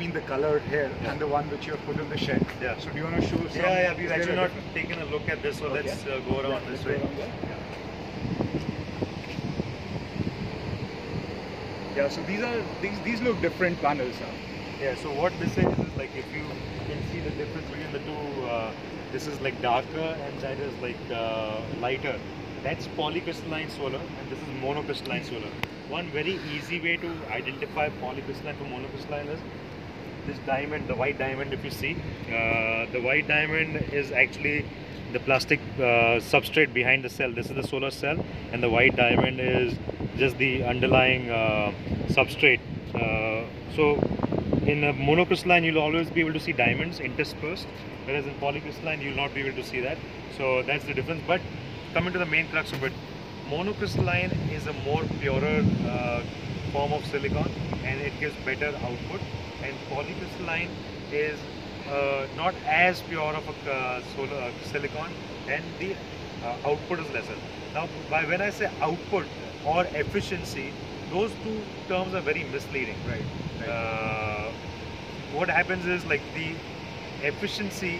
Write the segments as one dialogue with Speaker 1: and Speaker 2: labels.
Speaker 1: between the color here
Speaker 2: Yeah.
Speaker 1: and the one which you have put in the shed.
Speaker 2: Yeah.
Speaker 1: So do you want to show some?
Speaker 2: Yeah, yeah, we've actually not taken a look at this, so
Speaker 1: Okay.
Speaker 2: let's uh, go around
Speaker 1: Yeah,
Speaker 2: this way.
Speaker 1: around.
Speaker 2: Yeah.
Speaker 1: Yeah. So these are these these look different panels. Huh?
Speaker 2: Yeah, so what this is is like if you can see the difference between the two, uh, this is like darker and that is like uh, lighter. That's polycrystalline solar and this is monocrystalline solar. One very easy way to identify polycrystalline from monocrystalline is this diamond, the white diamond if you see. Uh, the white diamond is actually the plastic uh, substrate behind the cell. This is the solar cell and the white diamond is just the underlying uh, substrate. Uh, so in a monocrystalline you'll always be able to see diamonds interspersed whereas in polycrystalline you'll not be able to see that so that's the difference but coming to the main crux of it monocrystalline is a more purer uh, form of silicon and it gives better output and polycrystalline is uh, not as pure of a uh, solar uh, silicon and the uh, output is lesser now by when i say output or efficiency those two terms are very misleading
Speaker 1: Right. Right.
Speaker 2: uh, what happens is like the efficiency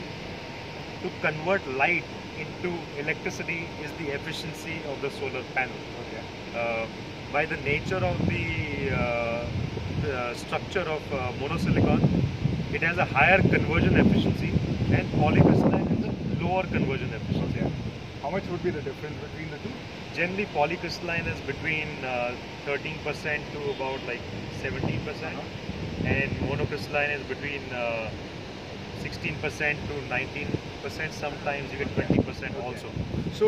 Speaker 2: to convert light into electricity is the efficiency of the solar panel.
Speaker 1: okay.
Speaker 2: Uh, by the nature of the, uh, the structure of uh, monosilicon, it has a higher conversion efficiency and polycrystalline has a lower conversion efficiency.
Speaker 1: Okay. How much would be the difference between the two?
Speaker 2: Generally, polycrystalline is between uh, 13% to about like 17%,
Speaker 1: Uh-huh.
Speaker 2: and monocrystalline is between uh, 16% to 19%. Sometimes you get 20% also.
Speaker 1: So